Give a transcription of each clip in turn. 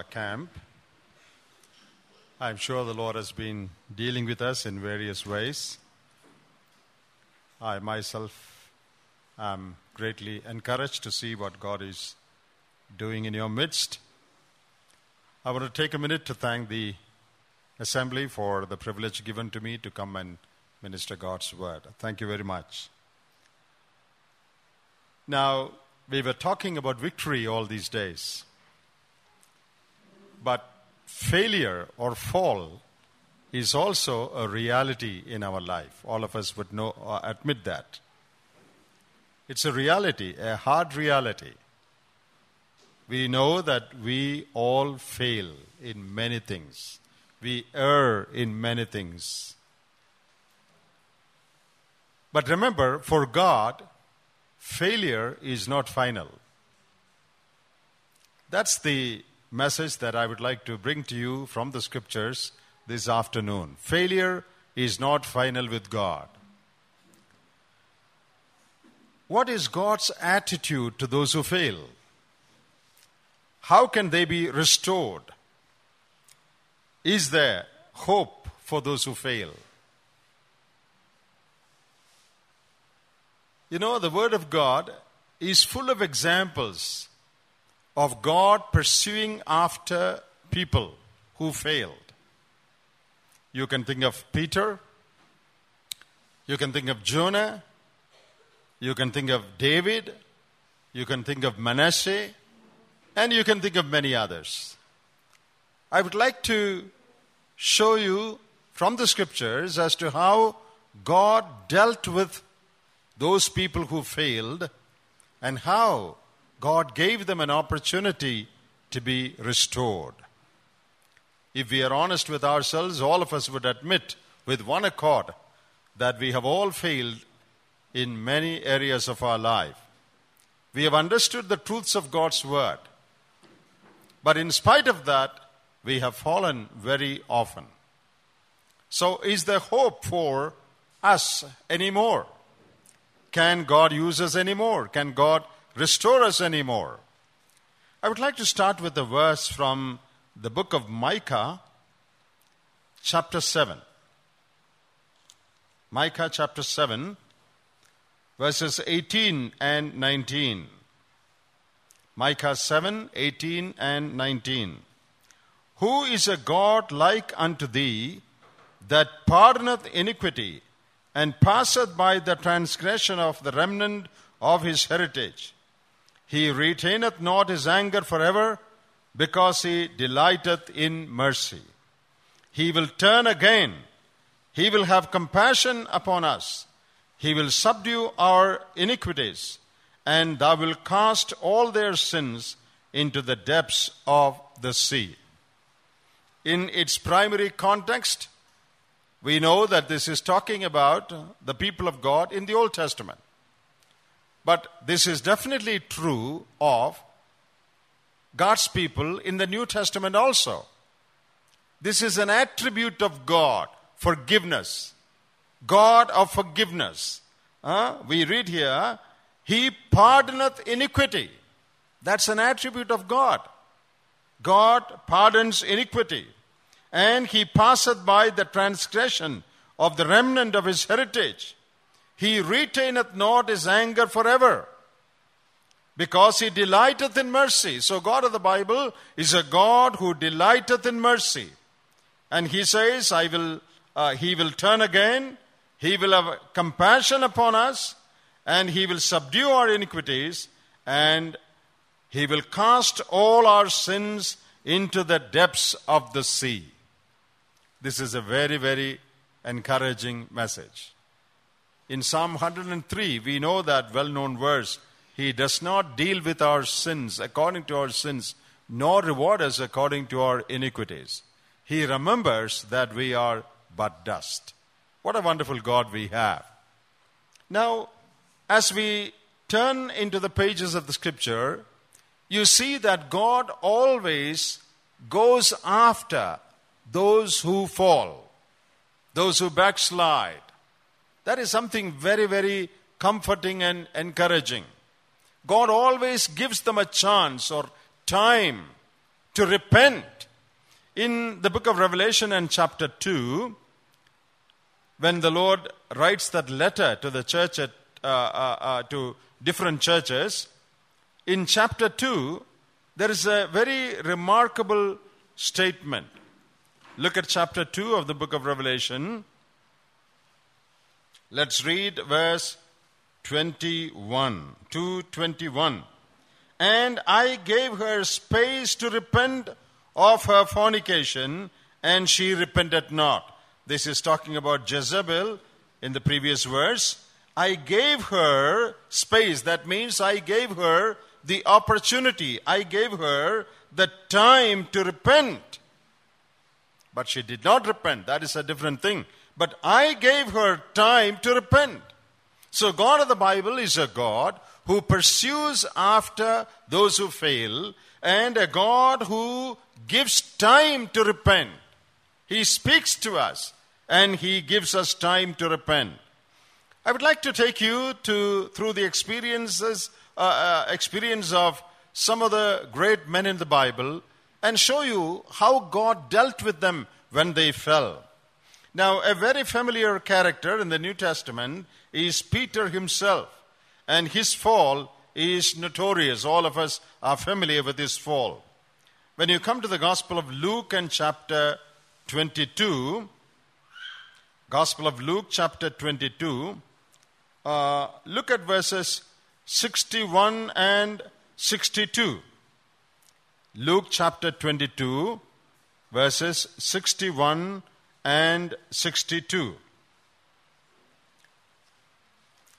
our camp. I'm sure the Lord has been dealing with us in various ways. I myself am greatly encouraged to see what God is doing in your midst. I want to take a minute to thank the assembly for the privilege given to me to come and minister God's word. Thank you very much. Now, we were talking about victory all these days. But failure or fall is also a reality in our life. All of us would know, uh, admit that. It's a reality, a hard reality. We know that we all fail in many things. We err in many things. But remember, for God, failure is not final. That's the message that I would like to bring to you from the scriptures this afternoon. Failure is not final with God. What is God's attitude to those who fail? How can they be restored? Is there hope for those who fail? You know, the Word of God is full of examples of God pursuing after people who failed. You can think of Peter, you can think of Jonah, you can think of David, you can think of Manasseh, and you can think of many others. I would like to show you from the scriptures as to how God dealt with those people who failed and how God gave them an opportunity to be restored. If we are honest with ourselves, all of us would admit with one accord that we have all failed in many areas of our life. We have understood the truths of God's Word. But in spite of that, we have fallen very often. So, is there hope for us anymore? Can God use us anymore? Can God restore us anymore? I would like to start with a verse from the book of Micah, chapter 7. Micah chapter 7, verses 18 and 19. Micah 7, 18 and 19. Who is a God like unto thee that pardoneth iniquity and passeth by the transgression of the remnant of his heritage. He retaineth not his anger forever, because he delighteth in mercy. He will turn again. He will have compassion upon us. He will subdue our iniquities, and thou wilt cast all their sins into the depths of the sea. In its primary context, we know that this is talking about the people of God in the Old Testament. But this is definitely true of God's people in the New Testament also. This is an attribute of God, forgiveness. God of forgiveness. Uh, we read here, He pardoneth iniquity. That's an attribute of God. God pardons iniquity and he passeth by the transgression of the remnant of his heritage. He retaineth not his anger forever, because he delighteth in mercy. So, God of the Bible is a God who delighteth in mercy. And he says, I will, uh, he will turn again, he will have compassion upon us, and he will subdue our iniquities, and he will cast all our sins into the depths of the sea. This is a very, very encouraging message. In Psalm 103, we know that well known verse He does not deal with our sins according to our sins, nor reward us according to our iniquities. He remembers that we are but dust. What a wonderful God we have. Now, as we turn into the pages of the scripture, you see that God always goes after those who fall, those who backslide. That is something very, very comforting and encouraging. God always gives them a chance or time to repent. In the book of Revelation and chapter 2, when the Lord writes that letter to the church at, uh, uh, uh, to different churches, in chapter 2, there is a very remarkable statement. Look at chapter 2 of the book of Revelation. Let's read verse 21. 221. And I gave her space to repent of her fornication, and she repented not. This is talking about Jezebel in the previous verse. I gave her space. That means I gave her the opportunity. I gave her the time to repent. But she did not repent. That is a different thing. But I gave her time to repent. So, God of the Bible is a God who pursues after those who fail and a God who gives time to repent. He speaks to us and he gives us time to repent. I would like to take you to through the experiences uh, uh, experience of some of the great men in the Bible and show you how God dealt with them when they fell. Now, a very familiar character in the New Testament is Peter himself, and his fall is notorious. All of us are familiar with his fall. When you come to the Gospel of Luke and chapter 22, Gospel of Luke, chapter 22, uh, look at verses 61 and 62. Luke chapter 22, verses 61 and 62.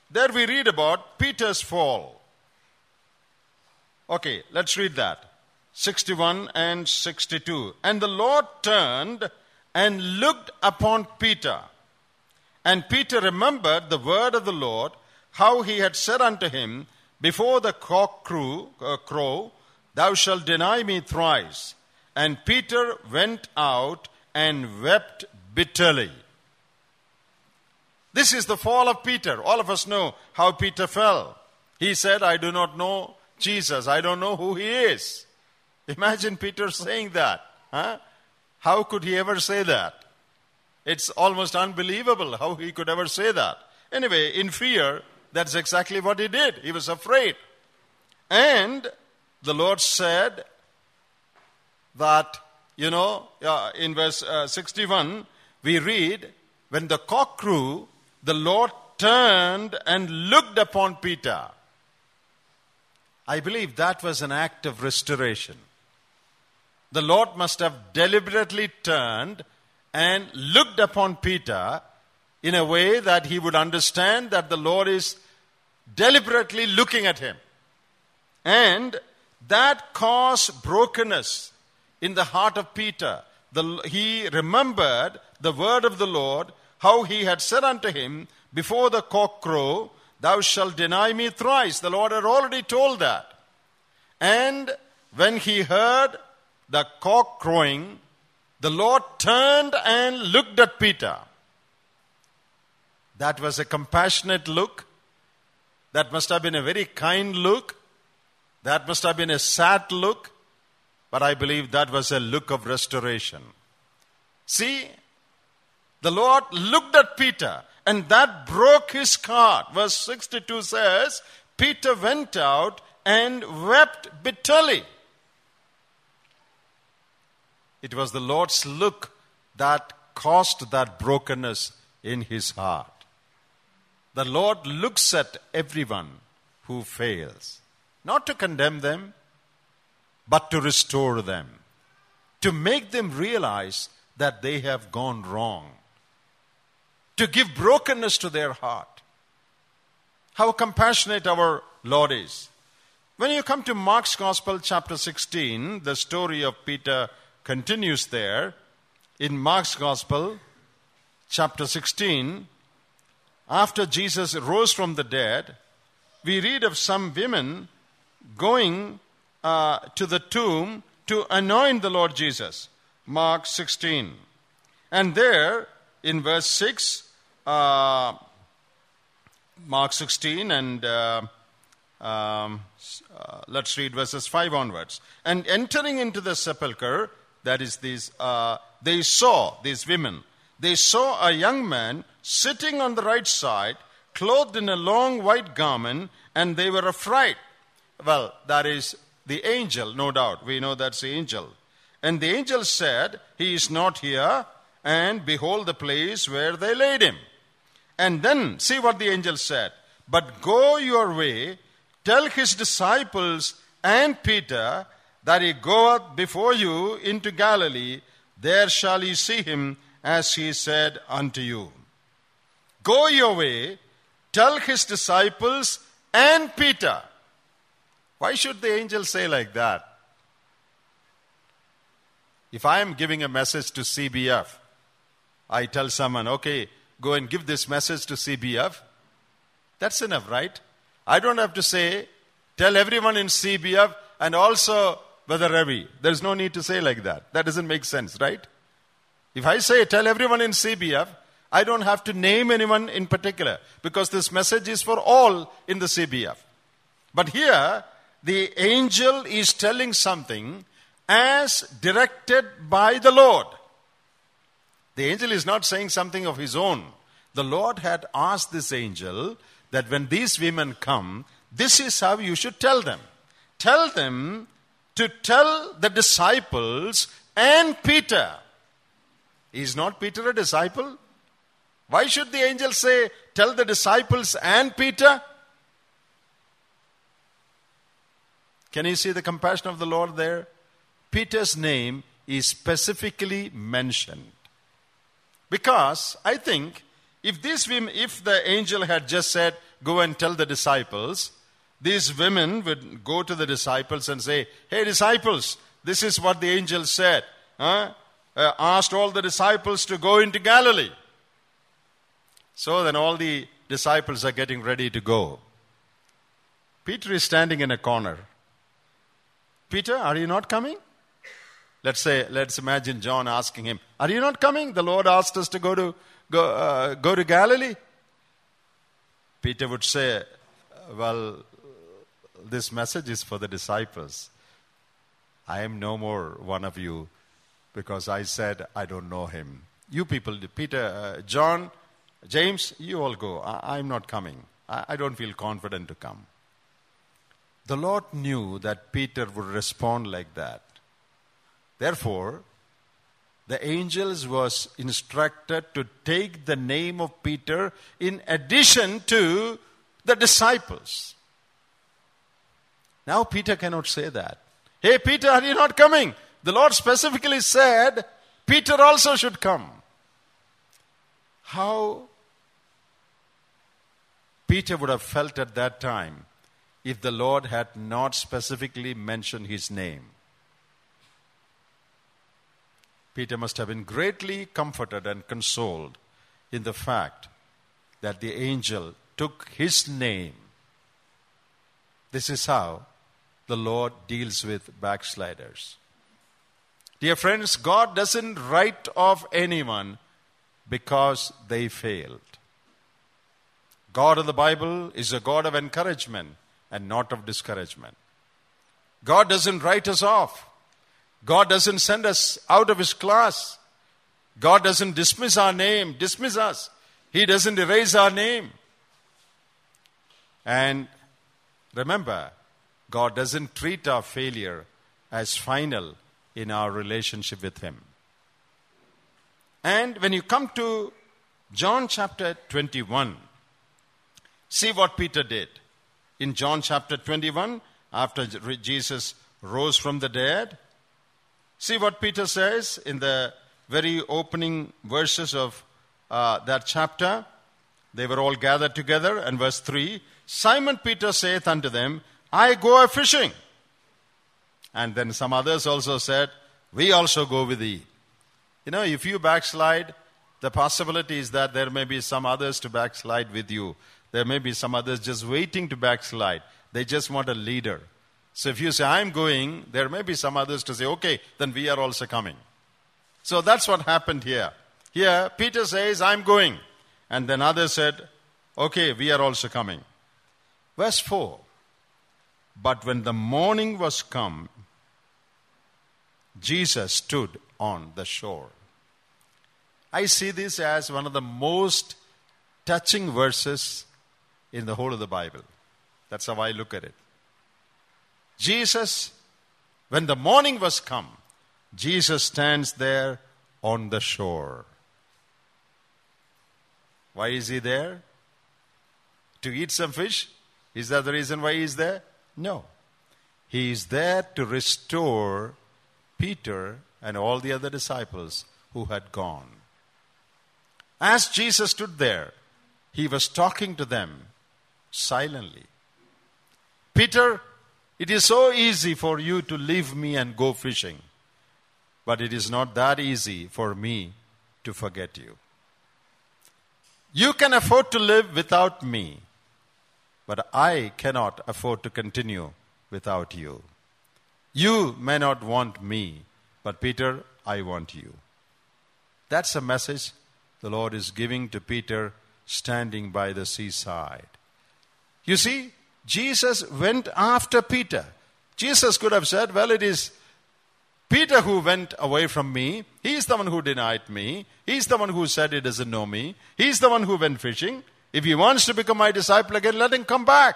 There we read about Peter's fall. Okay, let's read that. 61 and 62. And the Lord turned and looked upon Peter. And Peter remembered the word of the Lord, how he had said unto him, Before the cock crew, uh, crow, thou shalt deny me thrice. And Peter went out and wept bitterly. This is the fall of Peter. All of us know how Peter fell. He said, I do not know Jesus. I don't know who he is. Imagine Peter saying that. Huh? How could he ever say that? It's almost unbelievable how he could ever say that. Anyway, in fear, that's exactly what he did. He was afraid. And the Lord said that, you know, uh, in verse uh, 61, we read, when the cock crew, the Lord turned and looked upon Peter. I believe that was an act of restoration the Lord must have deliberately turned and looked upon Peter in a way that he would understand that the Lord is deliberately looking at him. And that caused brokenness in the heart of Peter. The, he remembered the word of the Lord, how he had said unto him, Before the cock crow, thou shalt deny me thrice. The Lord had already told that. And when he heard the cock crowing, the Lord turned and looked at Peter. That was a compassionate look. That must have been a very kind look. That must have been a sad look. But I believe that was a look of restoration. See, the Lord looked at Peter and that broke his heart. Verse 62 says, Peter went out and wept bitterly. It was the Lord's look that caused that brokenness in his heart. The Lord looks at everyone who fails, not to condemn them, but to restore them, to make them realize that they have gone wrong, to give brokenness to their heart. How compassionate our Lord is. When you come to Mark's Gospel, chapter 16, the story of Peter continues there in Mark's Gospel, chapter 16. After Jesus rose from the dead, we read of some women going uh, to the tomb to anoint the Lord Jesus. Mark 16. And there, in verse 6, uh, Mark 16 and uh, Um, uh, let's read verses 5 onwards. And entering into the sepulchre, that is, these, uh, they saw, these women, they saw a young man sitting on the right side, clothed in a long white garment, and they were afraid. Well, that is the angel, no doubt. We know that's the angel. And the angel said, He is not here, and behold the place where they laid him. And then, see what the angel said. But go your way, tell his disciples and Peter that he goeth before you into Galilee, there shall ye see him as he said unto you. Go your way, tell his disciples and Peter. Why should the angel say like that? If I am giving a message to CBF, I tell someone, okay, go and give this message to CBF. That's enough, right? I don't have to say, tell everyone in CBF and also Brother Ravi. There's no need to say like that. That doesn't make sense, right? If I say, tell everyone in CBF, I don't have to name anyone in particular because this message is for all in the CBF. But here, the angel is telling something as directed by the Lord. The angel is not saying something of his own. The Lord had asked this angel that when these women come, this is how you should tell them. Tell them to tell the disciples and Peter. Is not Peter a disciple? Why should the angel say, Tell the disciples and Peter? Can you see the compassion of the Lord there? Peter's name is specifically mentioned. Because I think if this, if the angel had just said, Go and tell the disciples, these women would go to the disciples and say, Hey, disciples, this is what the angel said. Huh? Uh, asked all the disciples to go into Galilee. So then all the disciples are getting ready to go. Peter is standing in a corner. Peter, are you not coming? Let's say, let's imagine John asking him, Are you not coming? The Lord asked us to go to, go, uh, go to Galilee. Peter would say, Well, this message is for the disciples. I am no more one of you because I said I don't know him. You people, Peter, uh, John, James, you all go. I, am not coming. I, I don't feel confident to come. The Lord knew that Peter would respond like that. Therefore, the angels was instructed to take the name of Peter in addition to the disciples. Now Peter cannot say that. Hey, Peter, are you not coming? The Lord specifically said Peter also should come. How Peter would have felt at that time if the Lord had not specifically mentioned his name. Peter must have been greatly comforted and consoled in the fact that the angel took his name. This is how the Lord deals with backsliders. Dear friends, God doesn't write off anyone because they failed. God of the Bible is a God of encouragement and not of discouragement. God doesn't write us off. God doesn't send us out of His class. God doesn't dismiss our name, dismiss us. He doesn't erase our name. And remember, God doesn't treat our failure as final in our relationship with Him. And when you come to John chapter 21, See what Peter did. In John chapter 21, after Jesus rose from the dead, see what Peter says in the very opening verses of uh, that chapter. They were all gathered together, and verse 3 Simon Peter saith unto them, I go a fishing. And then some others also said, We also go with thee. You know, if you backslide, the possibility is that there may be some others to backslide with you. There may be some others just waiting to backslide. They just want a leader. So if you say, I'm going, there may be some others to say, okay, then we are also coming. So that's what happened here. Here, Peter says, I'm going. And then others said, okay, we are also coming. Verse 4 But when the morning was come, Jesus stood on the shore. I see this as one of the most touching verses in the whole of the Bible. That's how I look at it. Jesus, when the morning was come, Jesus stands there on the shore. Why is he there? To eat some fish? Is that the reason why he is there? No. He is there to restore Peter and all the other disciples who had gone. As Jesus stood there, he was talking to them silently. Peter, it is so easy for you to leave me and go fishing, but it is not that easy for me to forget you. You can afford to live without me, but I cannot afford to continue without you. You may not want me, but Peter, I want you. That's a message the Lord is giving to Peter standing by the seaside. You see, Jesus went after Peter. Jesus could have said, Well, it is Peter who went away from me. He's the one who denied me. He's the one who said he doesn't know me. He's the one who went fishing. If he wants to become my disciple again, let him come back.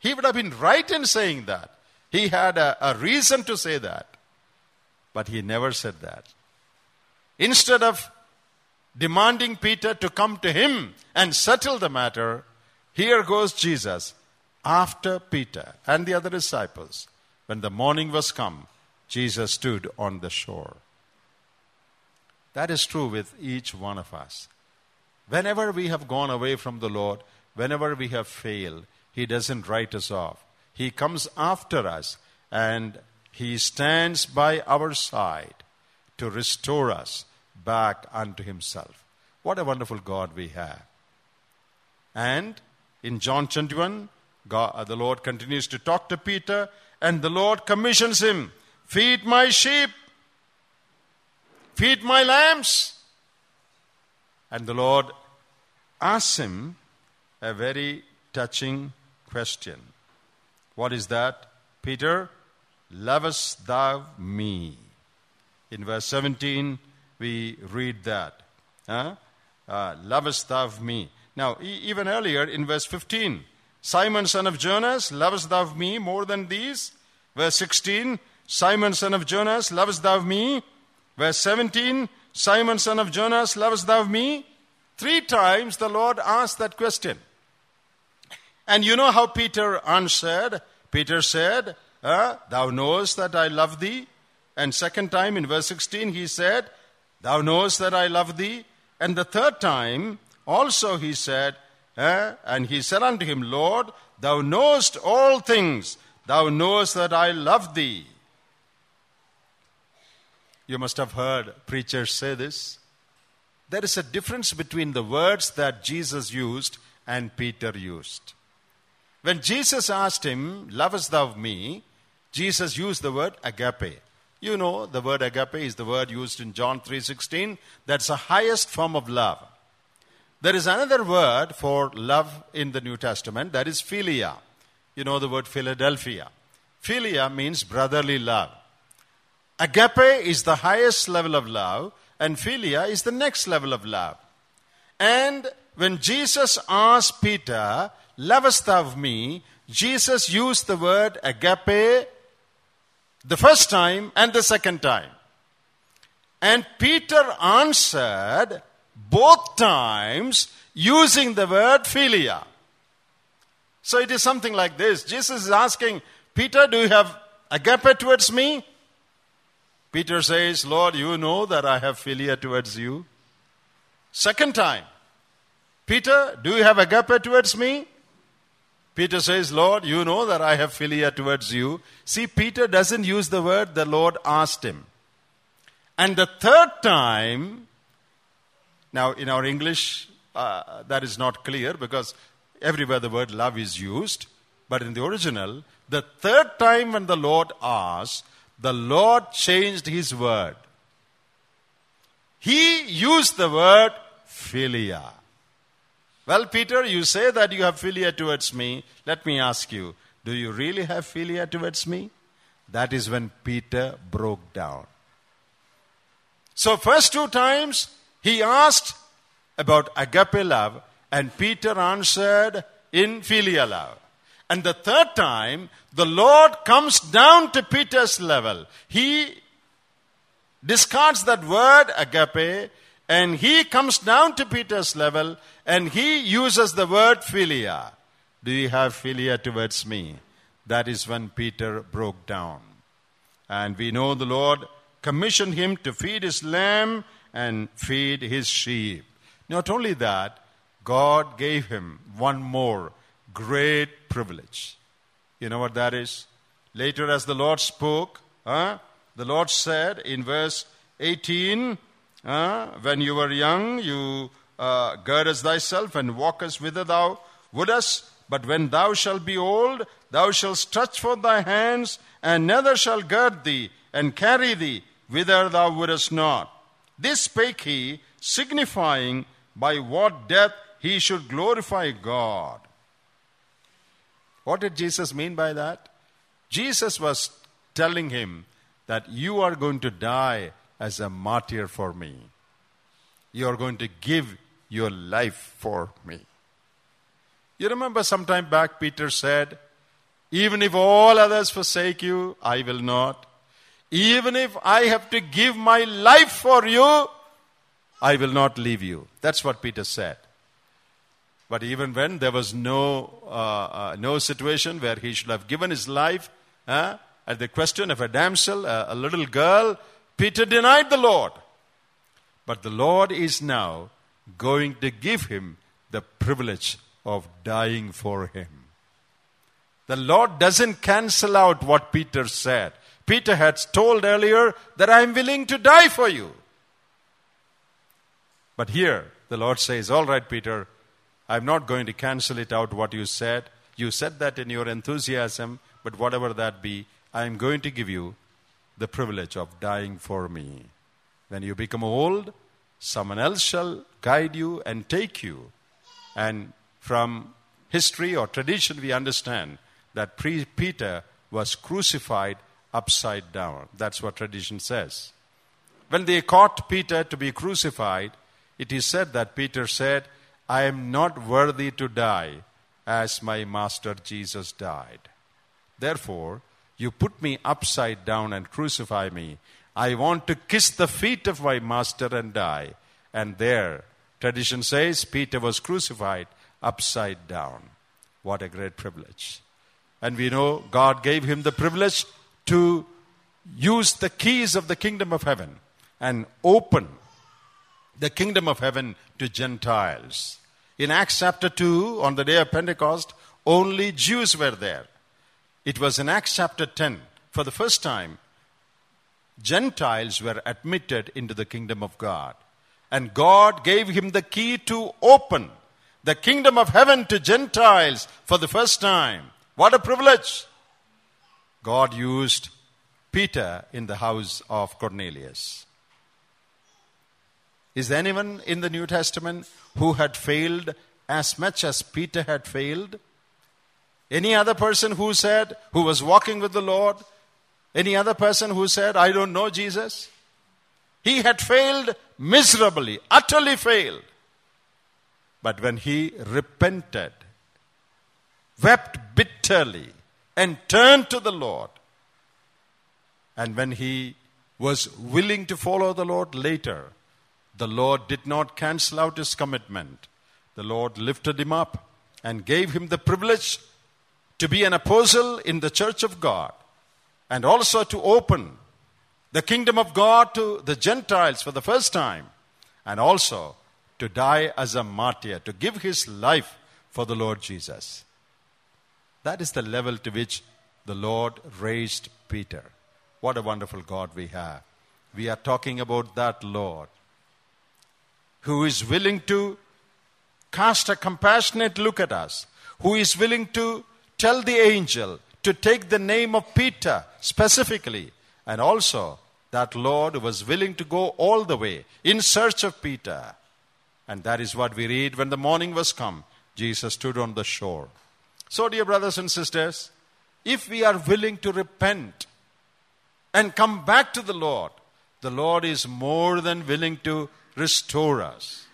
He would have been right in saying that. He had a, a reason to say that. But he never said that. Instead of demanding Peter to come to him and settle the matter, here goes Jesus after Peter and the other disciples. When the morning was come, Jesus stood on the shore. That is true with each one of us. Whenever we have gone away from the Lord, whenever we have failed, He doesn't write us off. He comes after us and He stands by our side to restore us back unto himself. What a wonderful God we have. And in John 21, God, uh, the Lord continues to talk to Peter, and the Lord commissions him Feed my sheep, feed my lambs. And the Lord asks him a very touching question. What is that? Peter, lovest thou me? In verse 17, we read that. Huh? Uh, lovest thou me? Now, e- even earlier in verse 15, Simon, son of Jonas, lovest thou me more than these? Verse 16, Simon, son of Jonas, lovest thou me? Verse 17, Simon, son of Jonas, lovest thou me? Three times the Lord asked that question. And you know how Peter answered? Peter said, uh, Thou knowest that I love thee. And second time in verse 16, he said, Thou knowest that I love thee. And the third time also he said, eh? and he said unto him, Lord, thou knowest all things. Thou knowest that I love thee. You must have heard preachers say this. There is a difference between the words that Jesus used and Peter used. When Jesus asked him, Lovest thou me? Jesus used the word agape. You know, the word agape is the word used in John 3:16. That's the highest form of love. There is another word for love in the New Testament, that is philia. You know the word Philadelphia. Philia means brotherly love. Agape is the highest level of love, and philia is the next level of love. And when Jesus asked Peter, Lovest thou me? Jesus used the word agape the first time and the second time. And Peter answered both times using the word philia. So it is something like this. Jesus is asking, Peter, do you have agape towards me? Peter says, Lord, you know that I have philia towards you. Second time, Peter, do you have agape towards me? Peter says, Lord, you know that I have philia towards you. See, Peter doesn't use the word the Lord asked him. And the third time, now in our English, uh, that is not clear because everywhere the word love is used. But in the original, the third time when the Lord asked, the Lord changed his word. He used the word philia. Well, Peter, you say that you have philia towards me. Let me ask you, Do you really have philia towards me? That is when Peter broke down. So, first two times he asked about agape love, and Peter answered in filial love. And the third time, the Lord comes down to Peter's level. He discards that word agape and he comes down to Peter's level and he uses the word philia. Do you have philia towards me? That is when Peter broke down. And we know the Lord commissioned him to feed his lamb and feed his sheep. Not only that, God gave him one more great privilege. You know what that is? Later, as the Lord spoke, huh, the Lord said in verse 18, uh, When you were young, you uh, girdest thyself and walkest whither thou wouldest. But when thou shalt be old, thou shalt stretch forth thy hands, and neither shall gird thee and carry thee whither thou wouldest not. This spake he, signifying by what death he should glorify God. What did Jesus mean by that? Jesus was telling him that you are going to die as a martyr for me. You are going to give your life for me. You remember some time back, Peter said, Even if all others forsake you, I will not. Even if I have to give my life for you, I will not leave you. That's what Peter said. But even when there was no, uh, uh, no situation where he should have given his life, uh, at the question of a damsel, a, a little girl, Peter denied the Lord. But the Lord is now going to give him the privilege of dying for him. The Lord doesn't cancel out what Peter said. Peter had told earlier that I am willing to die for you. But here, the Lord says, All right, Peter, I'm not going to cancel it out what you said. You said that in your enthusiasm, but whatever that be, I am going to give you the privilege of dying for me. When you become old, someone else shall guide you and take you. And from history or tradition, we understand that Peter was crucified upside down. That's what tradition says. When they caught Peter to be crucified, it is said that Peter said, I am not worthy to die as my master Jesus died. Therefore, you put me upside down and crucify me. I want to kiss the feet of my master and die. And there, tradition says, Peter was crucified upside down. What a great privilege. And we know God gave him the privilege to use the keys of the kingdom of heaven and open the kingdom of heaven to Gentiles. In Acts chapter 2, on the day of Pentecost, only Jews were there. It was in Acts chapter 10, for the first time, Gentiles were admitted into the kingdom of God. And God gave him the key to open the kingdom of heaven to Gentiles for the first time. What a privilege! God used Peter in the house of Cornelius. Is there anyone in the New Testament who had failed as much as Peter had failed? Any other person who said, who was walking with the Lord? Any other person who said, I don't know Jesus? He had failed miserably, utterly failed. But when he repented, wept bitterly, and turned to the Lord, and when he was willing to follow the Lord later, the Lord did not cancel out his commitment. The Lord lifted him up and gave him the privilege to be an apostle in the church of God and also to open the kingdom of God to the Gentiles for the first time and also to die as a martyr, to give his life for the Lord Jesus. That is the level to which the Lord raised Peter. What a wonderful God we have. We are talking about that Lord who is willing to cast a compassionate look at us, who is willing to tell the angel to take the name of Peter specifically, and also that Lord was willing to go all the way in search of Peter. And that is what we read when the morning was come, Jesus stood on the shore. So, dear brothers and sisters, if we are willing to repent and come back to the Lord, the Lord is more than willing to restore us.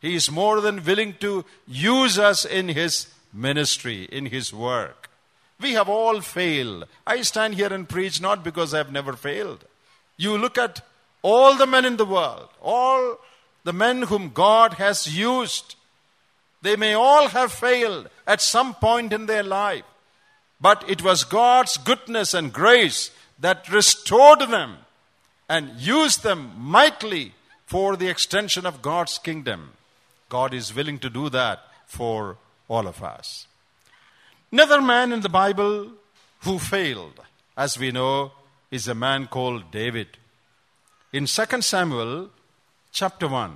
He is more than willing to use us in His ministry, in His work. We have all failed. I stand here and preach not because I have never failed. You look at all the men in the world, all the men whom God has used, they may all have failed at some point in their life. But it was God's goodness and grace that restored them and used them mightily for the extension of God's kingdom. God is willing to do that for all of us. Another man in the Bible who failed, as we know, is a man called David. In 2 Samuel chapter 1,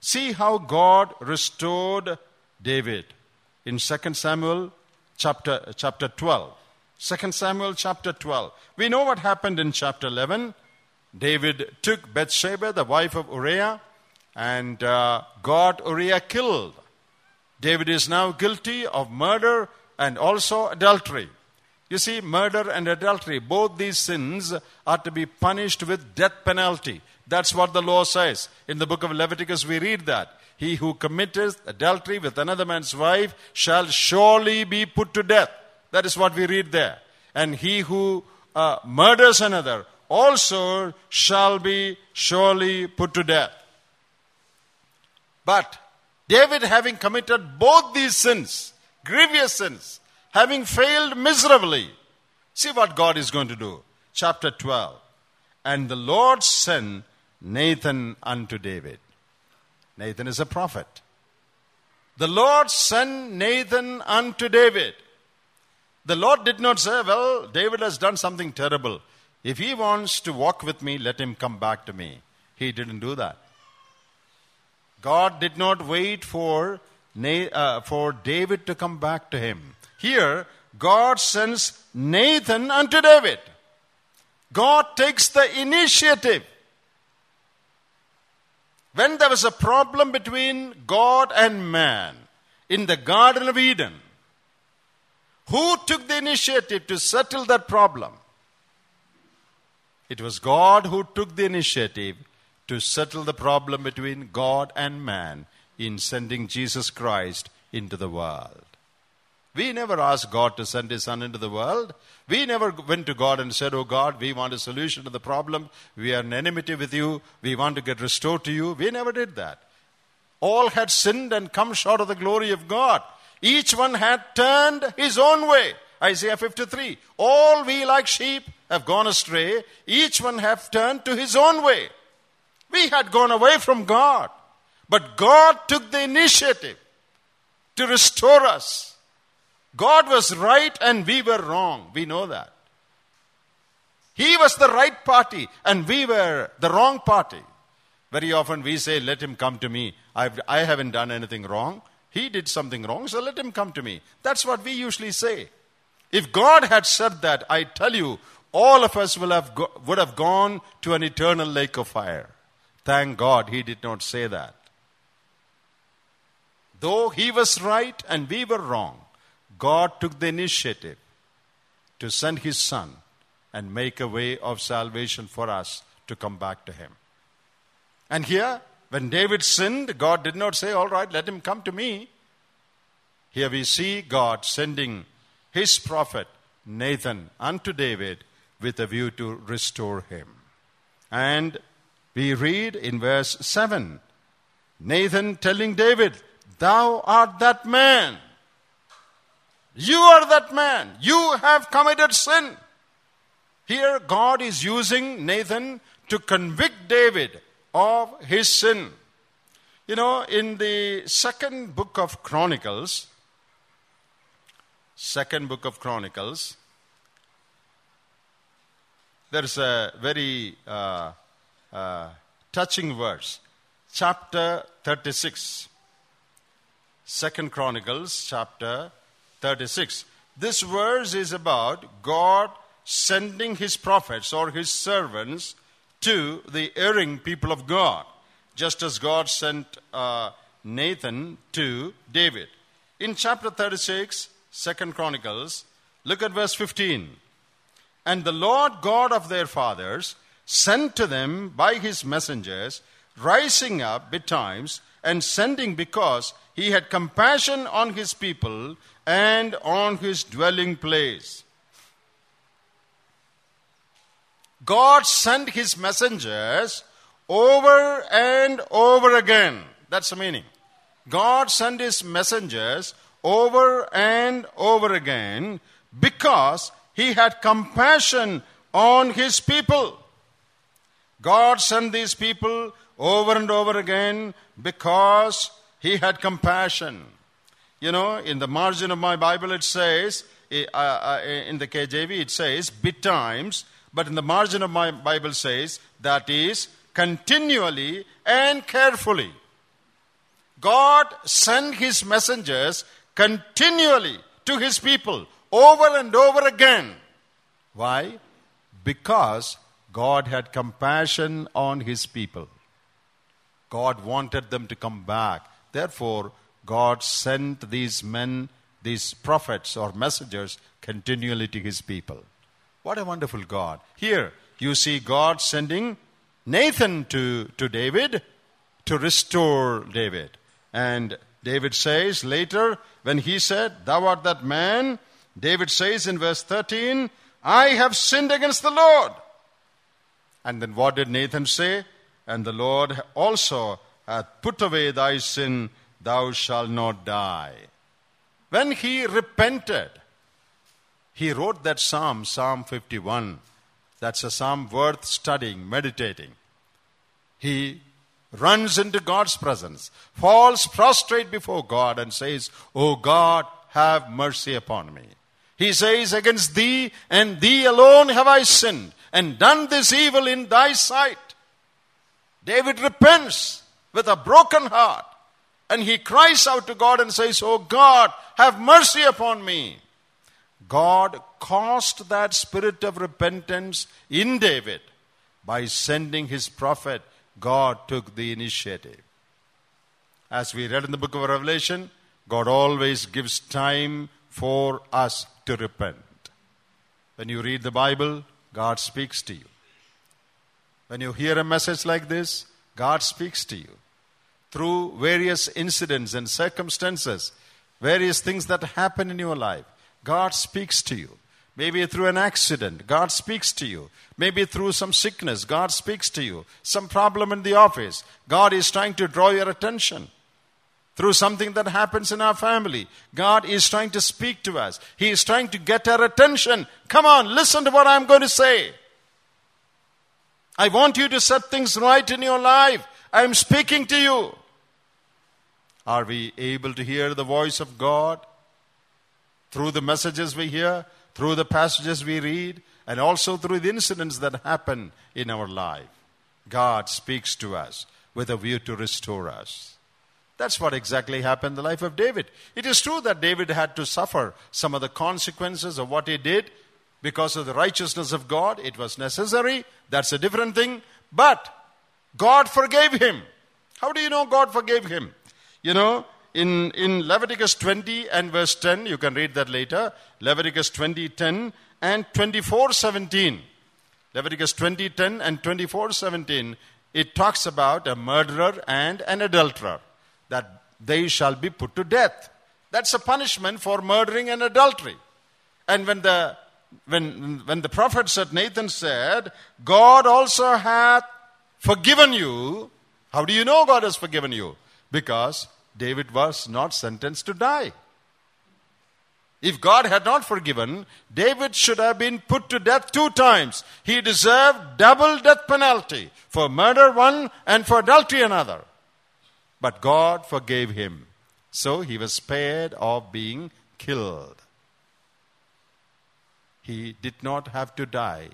see how God restored David. In 2 Samuel chapter, chapter 12. 2 Samuel chapter 12. We know what happened in chapter 11. David took Bathsheba, the wife of Uriah, and uh, got Uriah killed. David is now guilty of murder and also adultery. You see, murder and adultery, both these sins are to be punished with death penalty. That's what the law says. In the book of Leviticus, we read that. He who committeth adultery with another man's wife shall surely be put to death. That is what we read there. And he who uh, murders another also shall be surely put to death. But David, having committed both these sins, grievous sins, having failed miserably, see what God is going to do. Chapter 12. And the Lord sent Nathan unto David. Nathan is a prophet. The Lord sent Nathan unto David. The Lord did not say, Well, David has done something terrible. If he wants to walk with me, let him come back to me. He didn't do that. God did not wait for, uh, for David to come back to him. Here, God sends Nathan unto David. God takes the initiative. When there was a problem between God and man in the Garden of Eden, who took the initiative to settle that problem? It was God who took the initiative to settle the problem between God and man in sending Jesus Christ into the world. We never asked God to send His Son into the world. We never went to God and said, Oh God, we want a solution to the problem. We are in enmity with you. We want to get restored to you. We never did that. All had sinned and come short of the glory of God. Each one had turned his own way. Isaiah 53. All we like sheep have gone astray. Each one have turned to his own way. We had gone away from God. But God took the initiative to restore us. God was right and we were wrong. We know that. He was the right party and we were the wrong party. Very often we say, Let him come to me. I've, I haven't done anything wrong. He did something wrong, so let him come to me. That's what we usually say. If God had said that, I tell you, all of us will have go, would have gone to an eternal lake of fire. Thank God he did not say that. Though he was right and we were wrong, God took the initiative to send his son and make a way of salvation for us to come back to him. And here, when David sinned, God did not say, All right, let him come to me. Here we see God sending his prophet Nathan unto David with a view to restore him. And we read in verse 7 Nathan telling David, Thou art that man. You are that man. You have committed sin. Here, God is using Nathan to convict David of his sin. You know, in the second book of Chronicles, second book of Chronicles, there's a very uh, uh, touching verse, chapter 36. Second Chronicles, chapter 36. This verse is about God sending his prophets or his servants to the erring people of God, just as God sent uh, Nathan to David. In chapter 36, Second Chronicles, Look at verse 15. And the Lord God of their fathers sent to them by his messengers, rising up betimes and sending because he had compassion on his people and on his dwelling place. God sent his messengers over and over again. That's the meaning. God sent his messengers over and over again because he had compassion on his people. God sent these people over and over again because he had compassion. You know, in the margin of my Bible it says, eh, uh, uh, in the KJV it says, betimes, but in the margin of my Bible says, that is, continually and carefully. God sent his messengers continually to his people over and over again. Why? Because God had compassion on his people. God wanted them to come back. Therefore, God sent these men, these prophets or messengers, continually to his people. What a wonderful God. Here, you see God sending Nathan to, to David to restore David. And David says later, when he said, Thou art that man, David says in verse 13, I have sinned against the Lord. And then what did Nathan say? And the Lord also hath put away thy sin, thou shalt not die. When he repented, he wrote that psalm, Psalm 51. That's a psalm worth studying, meditating. He runs into God's presence, falls prostrate before God, and says, O God, have mercy upon me. He says, Against thee and thee alone have I sinned, and done this evil in thy sight. David repents with a broken heart, and he cries out to God and says, Oh God, have mercy upon me. God caused that spirit of repentance in David by sending his prophet. God took the initiative. As we read in the book of Revelation, God always gives time for us to repent. When you read the Bible, God speaks to you. When you hear a message like this, God speaks to you. Through various incidents and circumstances, various things that happen in your life, God speaks to you. Maybe through an accident, God speaks to you. Maybe through some sickness, God speaks to you. Some problem in the office, God is trying to draw your attention. Through something that happens in our family, God is trying to speak to us. He is trying to get our attention. Come on, listen to what I'm going to say. I want you to set things right in your life. I am speaking to you. Are we able to hear the voice of God? through the messages we hear, through the passages we read, and also through the incidents that happen in our life. God speaks to us with a view to restore us. That's what exactly happened in the life of David. It is true that David had to suffer some of the consequences of what he did because of the righteousness of God. It was necessary. That's a different thing. But God forgave him. How do you know God forgave him? You know, in, in Leviticus 20 and verse 10, you can read that later. Leviticus 20, 10 and 24, 17. Leviticus 20, 10 and 24, 17. It talks about a murderer and an adulterer, that they shall be put to death. That's a punishment for murdering and adultery. And when the when, when the prophet said, Nathan said, God also hath forgiven you. How do you know God has forgiven you? Because David was not sentenced to die. If God had not forgiven, David should have been put to death two times. He deserved double death penalty for murder one and for adultery another. But God forgave him. So he was spared of being killed. He did not have to die.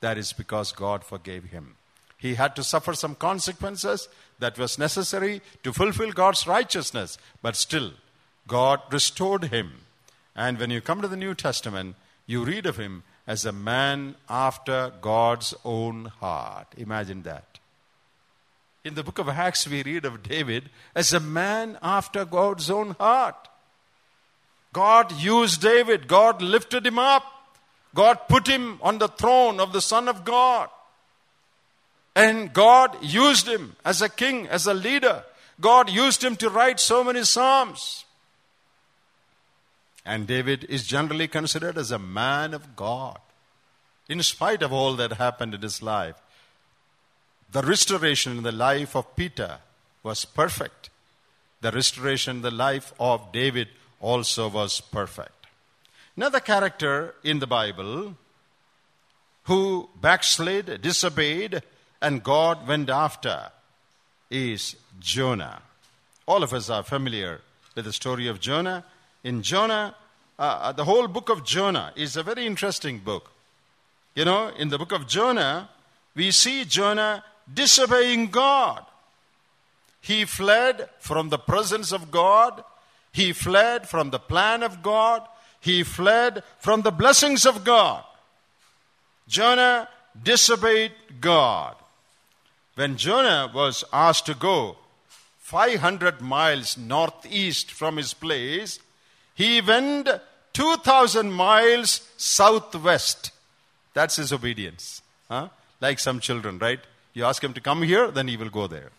That is because God forgave him. He had to suffer some consequences that was necessary to fulfill God's righteousness, but still, God restored him. And when you come to the New Testament, you read of him as a man after God's own heart. Imagine that. In the book of Acts, we read of David as a man after God's own heart. God used David. God lifted him up. God put him on the throne of the Son of God. And God used him as a king, as a leader. God used him to write so many Psalms. And David is generally considered as a man of God. In spite of all that happened in his life, the restoration in the life of Peter was perfect. The restoration in the life of David also was perfect. Another character in the Bible who backslid, disobeyed, and God went after is Jonah. All of us are familiar with the story of Jonah. In Jonah, uh, uh, the whole book of Jonah is a very interesting book. You know, in the book of Jonah, we see Jonah disobeying God. He fled from the presence of God. He fled from the plan of God. He fled from the blessings of God. Jonah disobeyed God. When Jonah was asked to go 500 miles northeast from his place, he went 2,000 miles southwest. That's his obedience. Huh? Like some children, right? You ask him to come here, then he will go there.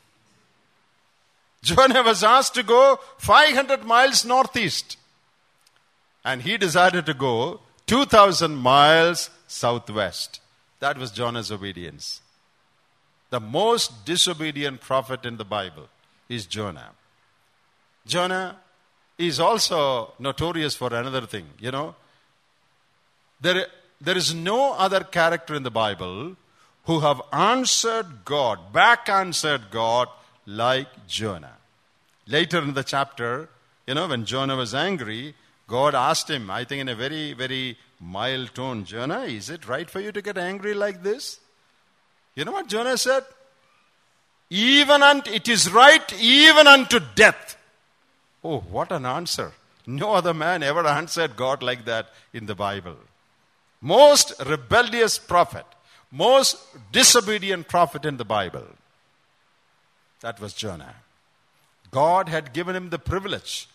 Jonah was asked to go 500 miles northeast. And he decided to go 2,000 miles southwest. That was Jonah's obedience. The most disobedient prophet in the Bible is Jonah. Jonah is also notorious for another thing. You know, there, there is no other character in the Bible who have answered God, back answered God like Jonah. Later in the chapter, you know, when Jonah was angry, God asked him, I think in a very, very mild tone, Jonah, is it right for you to get angry like this? You know what Jonah said? Even unto, it is right even unto death. Oh, what an answer. No other man ever answered God like that in the Bible. Most rebellious prophet, most disobedient prophet in the Bible. That was Jonah. God had given him the privilege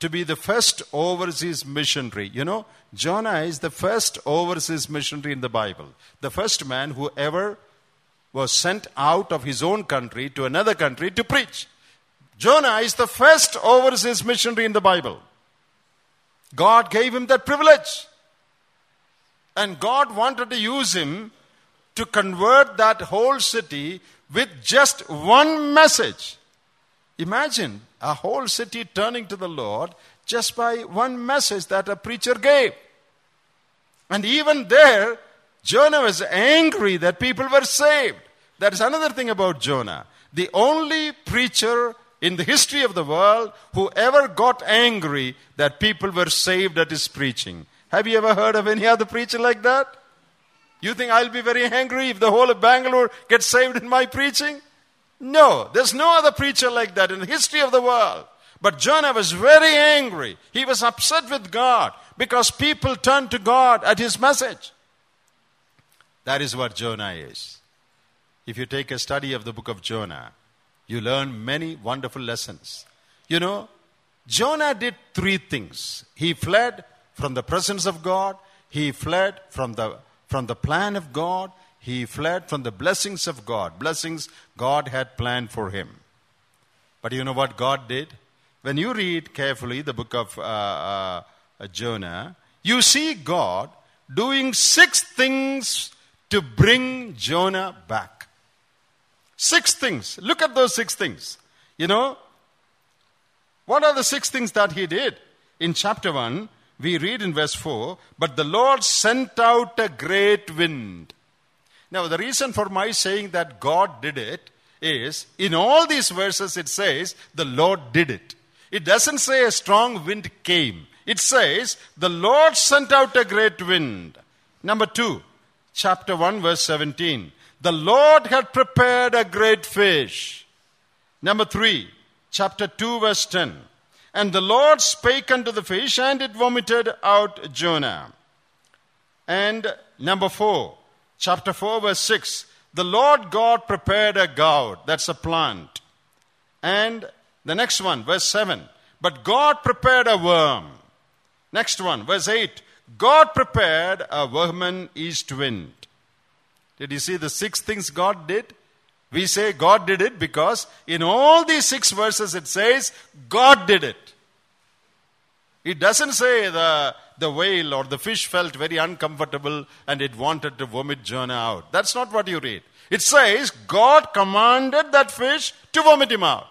to be the first overseas missionary. You know, Jonah is the first overseas missionary in the Bible. The first man who ever was sent out of his own country to another country to preach. Jonah is the first overseas missionary in the Bible. God gave him that privilege. And God wanted to use him to convert that whole city with just one message. Imagine a whole city turning to the Lord just by one message that a preacher gave. And even there, Jonah was angry that people were saved. That is another thing about Jonah. The only preacher in the history of the world who ever got angry that people were saved at his preaching. Have you ever heard of any other preacher like that? You think I'll be very angry if the whole of Bangalore gets saved in my preaching? No, there's no other preacher like that in the history of the world. But Jonah was very angry. He was upset with God because people turned to God at his message. That is what Jonah is. If you take a study of the book of Jonah, you learn many wonderful lessons. You know, Jonah did three things. He fled from the presence of God, he fled from the, from the plan of God, he fled from the blessings of God, blessings God had planned for him. But you know what God did? When you read carefully the book of uh, uh, Jonah, you see God doing six things to bring Jonah back. Six things. Look at those six things. You know, what are the six things that he did? In chapter 1, we read in verse 4 But the Lord sent out a great wind. Now, the reason for my saying that God did it is in all these verses it says the Lord did it. It doesn't say a strong wind came, it says the Lord sent out a great wind. Number 2, chapter 1, verse 17. The Lord had prepared a great fish. Number three, chapter 2, verse 10. And the Lord spake unto the fish, and it vomited out Jonah. And number four, chapter 4, verse 6. The Lord God prepared a gourd, that's a plant. And the next one, verse 7. But God prepared a worm. Next one, verse 8. God prepared a vermin east wind. Did you see the six things God did? We say God did it because in all these six verses it says God did it. It doesn't say the, the whale or the fish felt very uncomfortable and it wanted to vomit Jonah out. That's not what you read. It says God commanded that fish to vomit him out.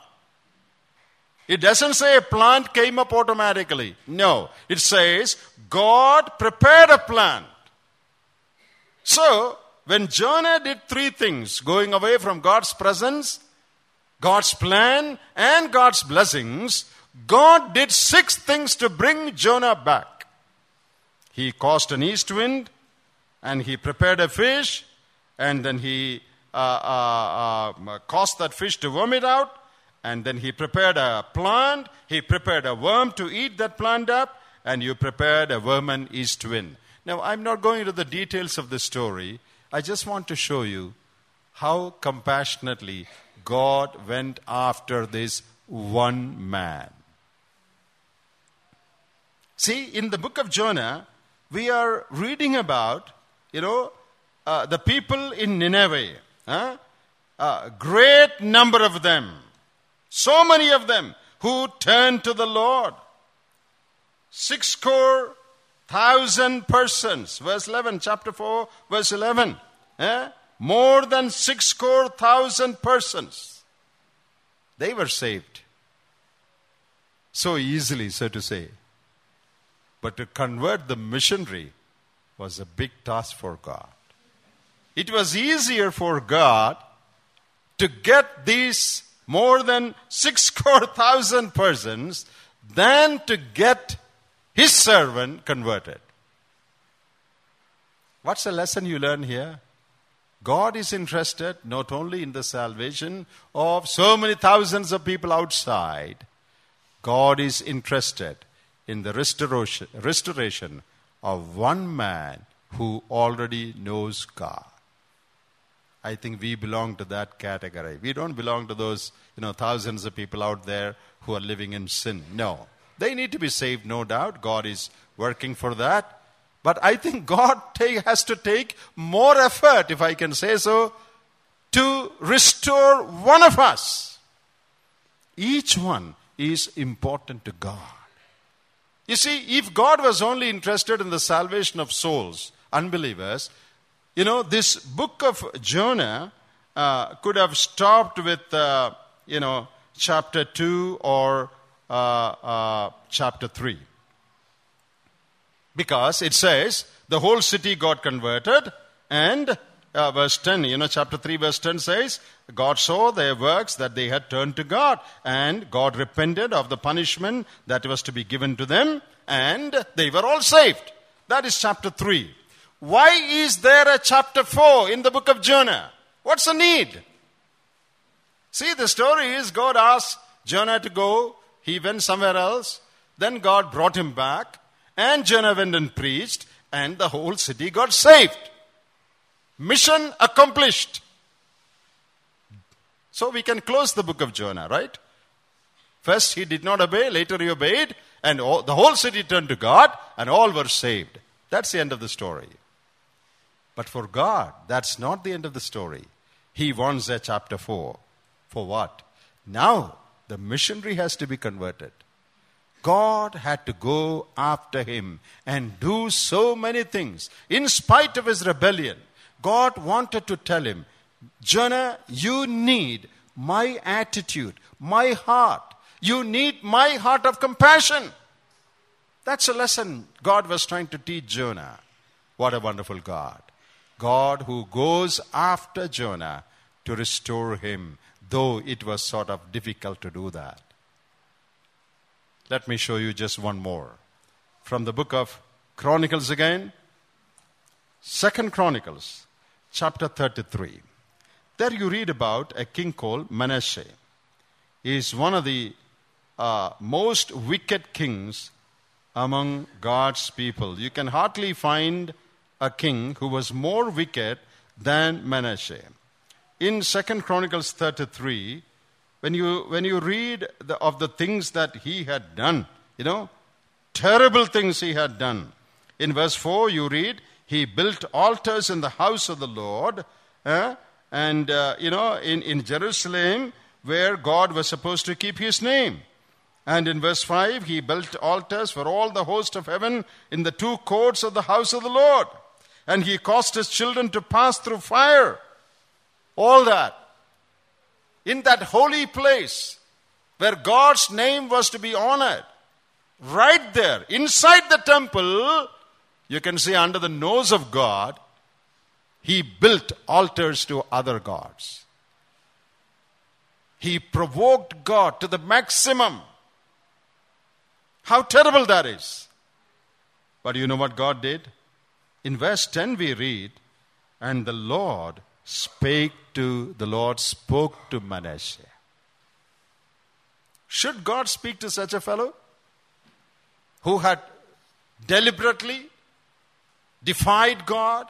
It doesn't say a plant came up automatically. No. It says God prepared a plant. So, when Jonah did three things going away from God's presence, God's plan, and God's blessings, God did six things to bring Jonah back. He caused an east wind, and he prepared a fish, and then he uh, uh, uh, caused that fish to vomit out, and then he prepared a plant, he prepared a worm to eat that plant up, and you prepared a vermin east wind. Now, I'm not going into the details of the story. I just want to show you how compassionately God went after this one man. See, in the book of Jonah, we are reading about, you know, uh, the people in Nineveh. Huh? A great number of them, so many of them, who turned to the Lord. Six score thousand persons. Verse 11, chapter 4, verse 11. Eh? More than six score thousand persons. They were saved. So easily, so to say. But to convert the missionary was a big task for God. It was easier for God to get these more than six score thousand persons than to get his servant converted. What's the lesson you learn here? God is interested not only in the salvation of so many thousands of people outside, God is interested in the restoration, of one man who already knows God. I think we belong to that category. We don't belong to those, you know, thousands of people out there who are living in sin. No. They need to be saved, no doubt. God is working for that. But I think God take, has to take more effort, if I can say so, to restore one of us. Each one is important to God. You see, if God was only interested in the salvation of souls, unbelievers, you know, this book of Jonah uh, could have stopped with, uh, you know, chapter 2 or uh, uh, chapter 3. Because it says the whole city got converted and uh, verse 10, you know, chapter 3, verse 10 says, God saw their works that they had turned to God, and God repented of the punishment that was to be given to them, and they were all saved. That is chapter 3. Why is there a chapter 4 in the book of Jonah? What's the need? See, the story is God asked Jonah to go, he went somewhere else, then God brought him back, and Jonah went and preached, and the whole city got saved. Mission accomplished. So we can close the book of Jonah, right? First he did not obey, later he obeyed, and all, the whole city turned to God, and all were saved. That's the end of the story. But for God, that's not the end of the story. He wants a chapter 4. For what? Now, the missionary has to be converted. God had to go after him and do so many things in spite of his rebellion. God wanted to tell him, Jonah, you need my attitude, my heart. You need my heart of compassion. That's a lesson God was trying to teach Jonah. What a wonderful God. God who goes after Jonah to restore him, though it was sort of difficult to do that. Let me show you just one more. From the book of Chronicles again, Second Chronicles chapter 33. There you read about a king called Manasseh. He is one of the uh, most wicked kings among God's people. You can hardly find a king who was more wicked than Manasseh. In Second Chronicles 33, when you, when you read the, of the things that he had done, you know, terrible things he had done. In verse 4, you read, He built altars in the house of the Lord, uh, and, uh, you know, in, in Jerusalem, where God was supposed to keep his name. And in verse 5, he built altars for all the host of heaven in the two courts of the house of the Lord. And he caused his children to pass through fire. All that. In that holy place where God's name was to be honored. Right there, inside the temple, you can see under the nose of God, he built altars to other gods. He provoked God to the maximum. How terrible that is. But you know what God did? In verse 10 we read, and the Lord spake to, the Lord spoke to Manasseh. Should God speak to such a fellow who had deliberately defied God,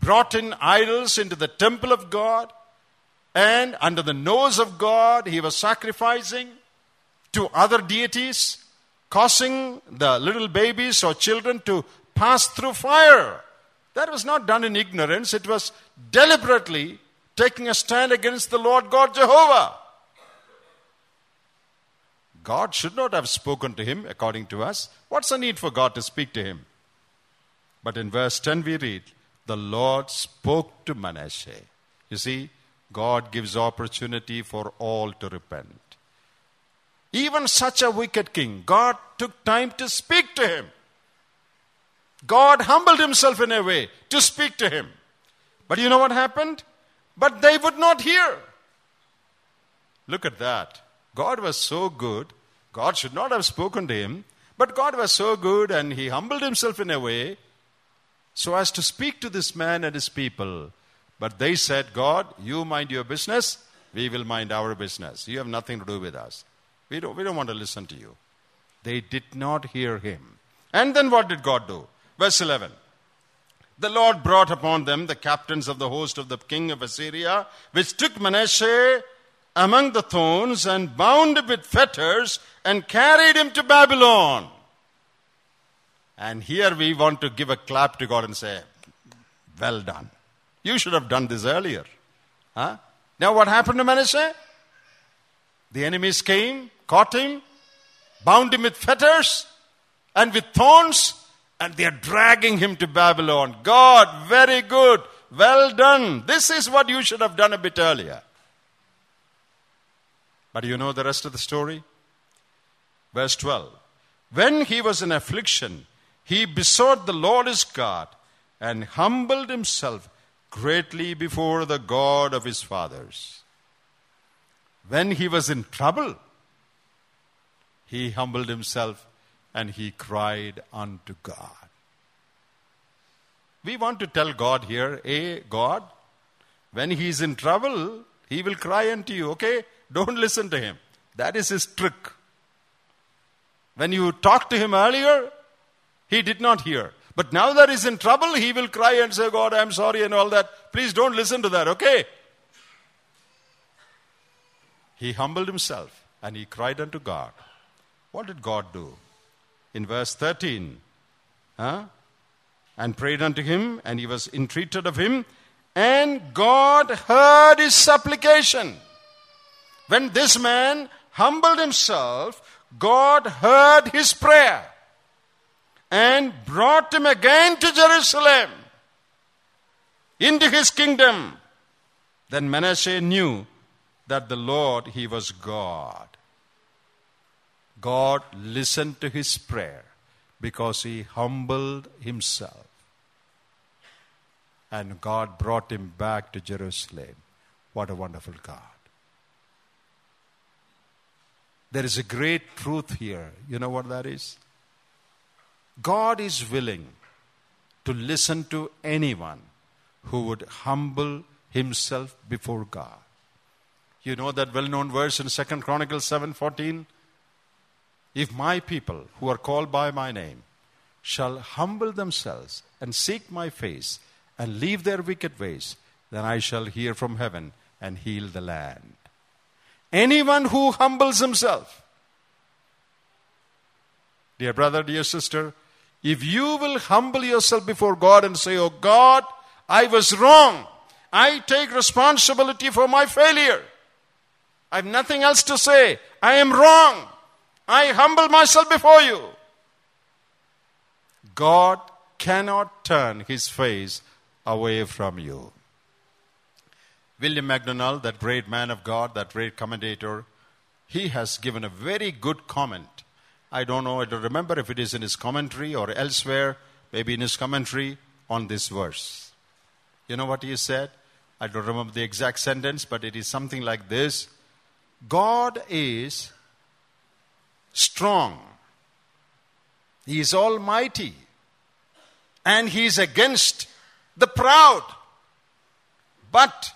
brought in idols into the temple of God, and under the nose of God, he was sacrificing to other deities, causing the little babies or children to pass through fire. That was not done in ignorance, it was deliberately taking a stand against the Lord God Jehovah. God should not have spoken to him, according to us. What's the need for God to speak to him? But in verse 10 we read, The Lord spoke to Manasseh. You see, God gives opportunity for all to repent. Even such a wicked king, God took time to speak to him. God humbled himself in a way to speak to him. But you know what happened? But they would not hear. Look at that. God was so good. God should not have spoken to him, but God was so good and he humbled himself in a way so as to speak to this man and his people. But they said, God, you mind your business, we will mind our business. You have nothing to do with us. We don't, we don't want to listen to you. They did not hear him. And then what did God do? Verse 11. The Lord brought upon them the captains of the host of the king of Assyria, which took Manasseh among the thorns and bound him with fetters and carried him to Babylon. And here we want to give a clap to God and say, Well done. You should have done this earlier. Huh? Now, what happened to Manasseh? The enemies came, caught him, bound him with fetters and with thorns, and they are dragging him to Babylon. God, very good. Well done. This is what you should have done a bit earlier. But you know the rest of the story? Verse 12. When he was in affliction, he besought the Lord his God and humbled himself greatly before the God of his fathers. When he was in trouble, he humbled himself and he cried unto God. We want to tell God here, A, God, when he is in trouble, he will cry unto you, okay? Don't listen to him. That is his trick. When you talked to him earlier, he did not hear. But now that he's in trouble, he will cry and say, God, I'm sorry, and all that. Please don't listen to that, okay? He humbled himself and he cried unto God. What did God do? In verse 13, huh? and prayed unto him, and he was entreated of him, and God heard his supplication. When this man humbled himself, God heard his prayer and brought him again to Jerusalem into his kingdom. Then Manasseh knew that the Lord, he was God. God listened to his prayer because he humbled himself. And God brought him back to Jerusalem. What a wonderful God. There is a great truth here. You know what that is? God is willing to listen to anyone who would humble himself before God. You know that well-known verse in Second Chronicles 7:14? If my people who are called by my name shall humble themselves and seek my face and leave their wicked ways, then I shall hear from heaven and heal the land. Anyone who humbles himself. Dear brother, dear sister, if you will humble yourself before God and say, Oh God, I was wrong. I take responsibility for my failure. I have nothing else to say. I am wrong. I humble myself before you. God cannot turn his face away from you. William MacDonald, that great man of God, that great commentator, he has given a very good comment. I don't know, I don't remember if it is in his commentary or elsewhere, maybe in his commentary on this verse. You know what he said? I don't remember the exact sentence, but it is something like this God is strong, He is almighty, and He is against the proud. But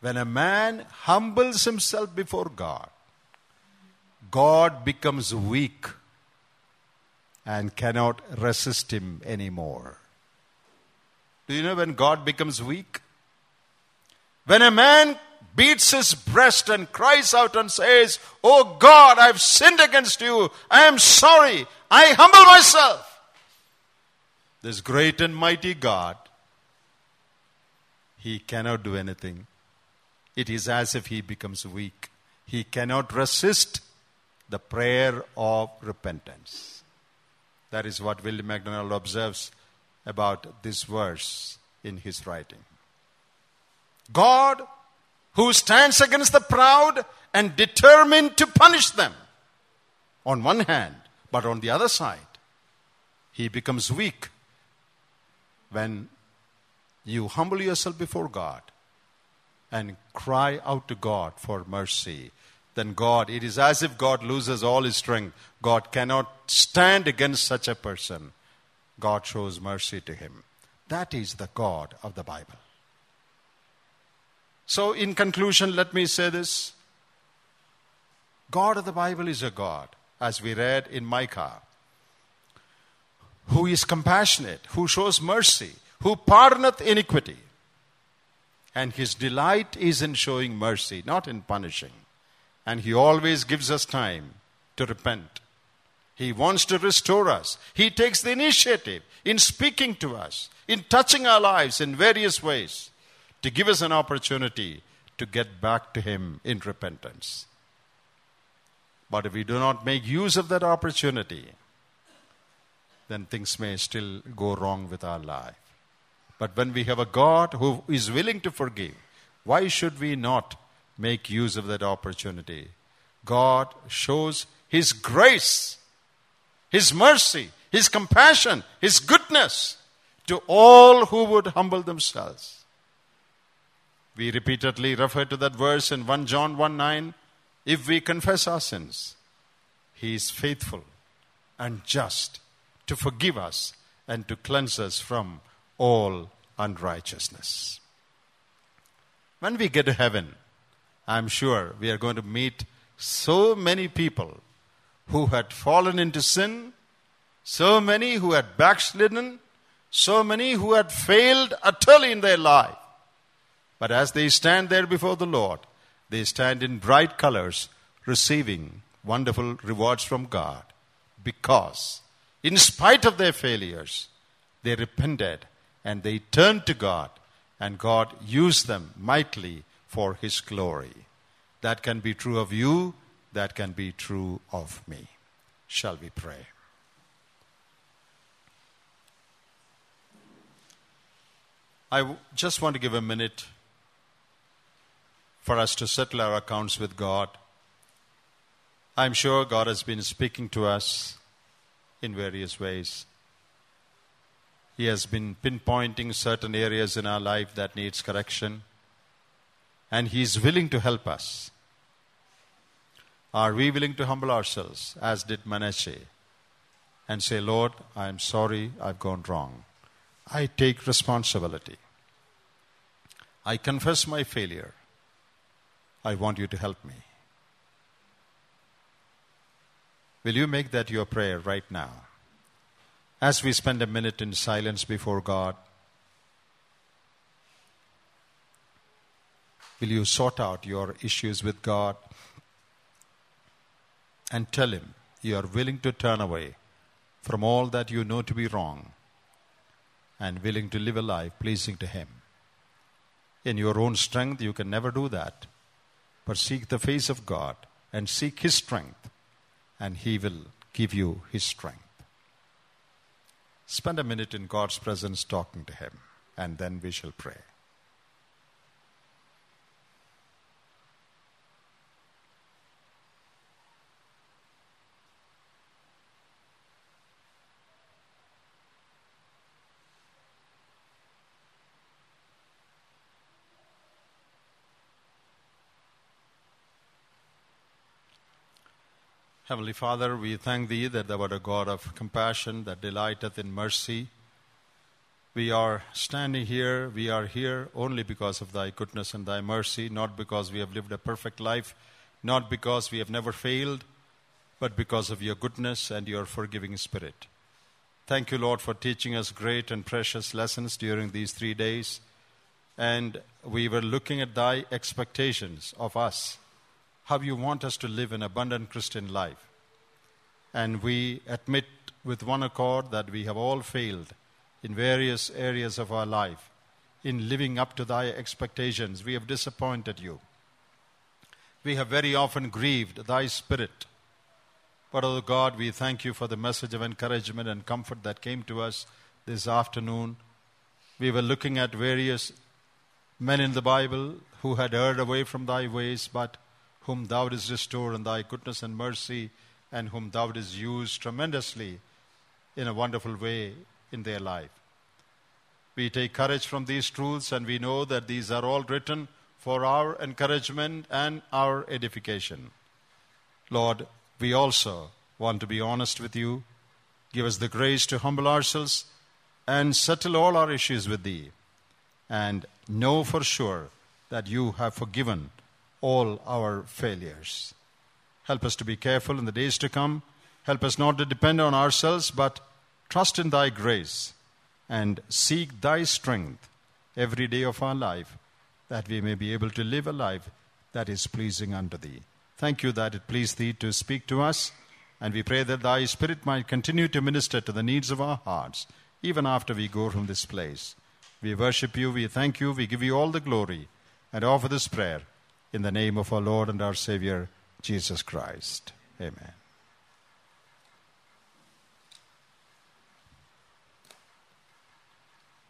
when a man humbles himself before God, God becomes weak and cannot resist him anymore. Do you know when God becomes weak? When a man beats his breast and cries out and says, Oh God, I've sinned against you. I am sorry. I humble myself. This great and mighty God, he cannot do anything. It is as if he becomes weak. He cannot resist the prayer of repentance. That is what William MacDonald observes about this verse in his writing. God, who stands against the proud and determined to punish them, on one hand, but on the other side, he becomes weak when you humble yourself before God and cry out to God for mercy then God, it is as if God loses all his strength. God cannot stand against such a person. God shows mercy to him. That is the God of the Bible. So, in conclusion, let me say this God of the Bible is a God, as we read in Micah, who is compassionate, who shows mercy, who pardoneth iniquity. And his delight is in showing mercy, not in punishing. And He always gives us time to repent. He wants to restore us. He takes the initiative in speaking to us, in touching our lives in various ways, to give us an opportunity to get back to Him in repentance. But if we do not make use of that opportunity, then things may still go wrong with our life. But when we have a God who is willing to forgive, why should we not make use of that opportunity. God shows His grace, His mercy, His compassion, His goodness to all who would humble themselves. We repeatedly refer to that verse in 1 John 1 9. If we confess our sins, He is faithful and just to forgive us and to cleanse us from all unrighteousness. When we get to heaven, I'm sure we are going to meet so many people who had fallen into sin, so many who had backslidden, so many who had failed utterly in their life. But as they stand there before the Lord, they stand in bright colors, receiving wonderful rewards from God because, in spite of their failures, they repented and they turned to God, and God used them mightily for His glory. That can be true of you, that can be true of me. Shall we pray? I just want to give a minute for us to settle our accounts with God. I'm sure God has been speaking to us in various ways. He has been pinpointing certain areas in our life that needs correction and He is willing to help us. Are we willing to humble ourselves, as did Manasseh, and say, Lord, I am sorry I've gone wrong. I take responsibility. I confess my failure. I want you to help me. Will you make that your prayer right now? As we spend a minute in silence before God, Will you sort out your issues with God and tell Him you are willing to turn away from all that you know to be wrong and willing to live a life pleasing to Him. In your own strength, you can never do that. But seek the face of God and seek His strength, and He will give you His strength. Spend a minute in God's presence talking to Him, and then we shall pray. Heavenly Father, we thank Thee that Thou art a God of compassion that delighteth in mercy. We are standing here, we are here only because of Thy goodness and Thy mercy, not because we have lived a perfect life, not because we have never failed, but because of Your goodness and Your forgiving Spirit. Thank you, Lord, for teaching us great and precious lessons during these three days. And we were looking at Thy expectations of us how you want us to live an abundant Christian life. And we admit with one accord that we have all failed in various areas of our life in living up to thy expectations. We have disappointed you. We have very often grieved thy spirit. But, oh God, we thank you for the message of encouragement and comfort that came to us this afternoon. We were looking at various men in the Bible who had erred away from thy ways, but whom thou didst restore in thy goodness and mercy, and whom thou didst use tremendously in a wonderful way in their life. We take courage from these truths, and we know that these are all written for our encouragement and our edification. Lord, we also want to be honest with you. Give us the grace to humble ourselves and settle all our issues with Thee, and know for sure that you have forgiven all our failures. Help us to be careful in the days to come. Help us not to depend on ourselves, but trust in Thy grace and seek Thy strength every day of our life, that we may be able to live a life that is pleasing unto Thee. Thank you that it pleased Thee to speak to us, and we pray that Thy Spirit might continue to minister to the needs of our hearts, even after we go from this place. We worship You, we thank You, we give You all the glory, and offer this prayer in the name of our Lord and our Savior, Jesus Christ. Amen.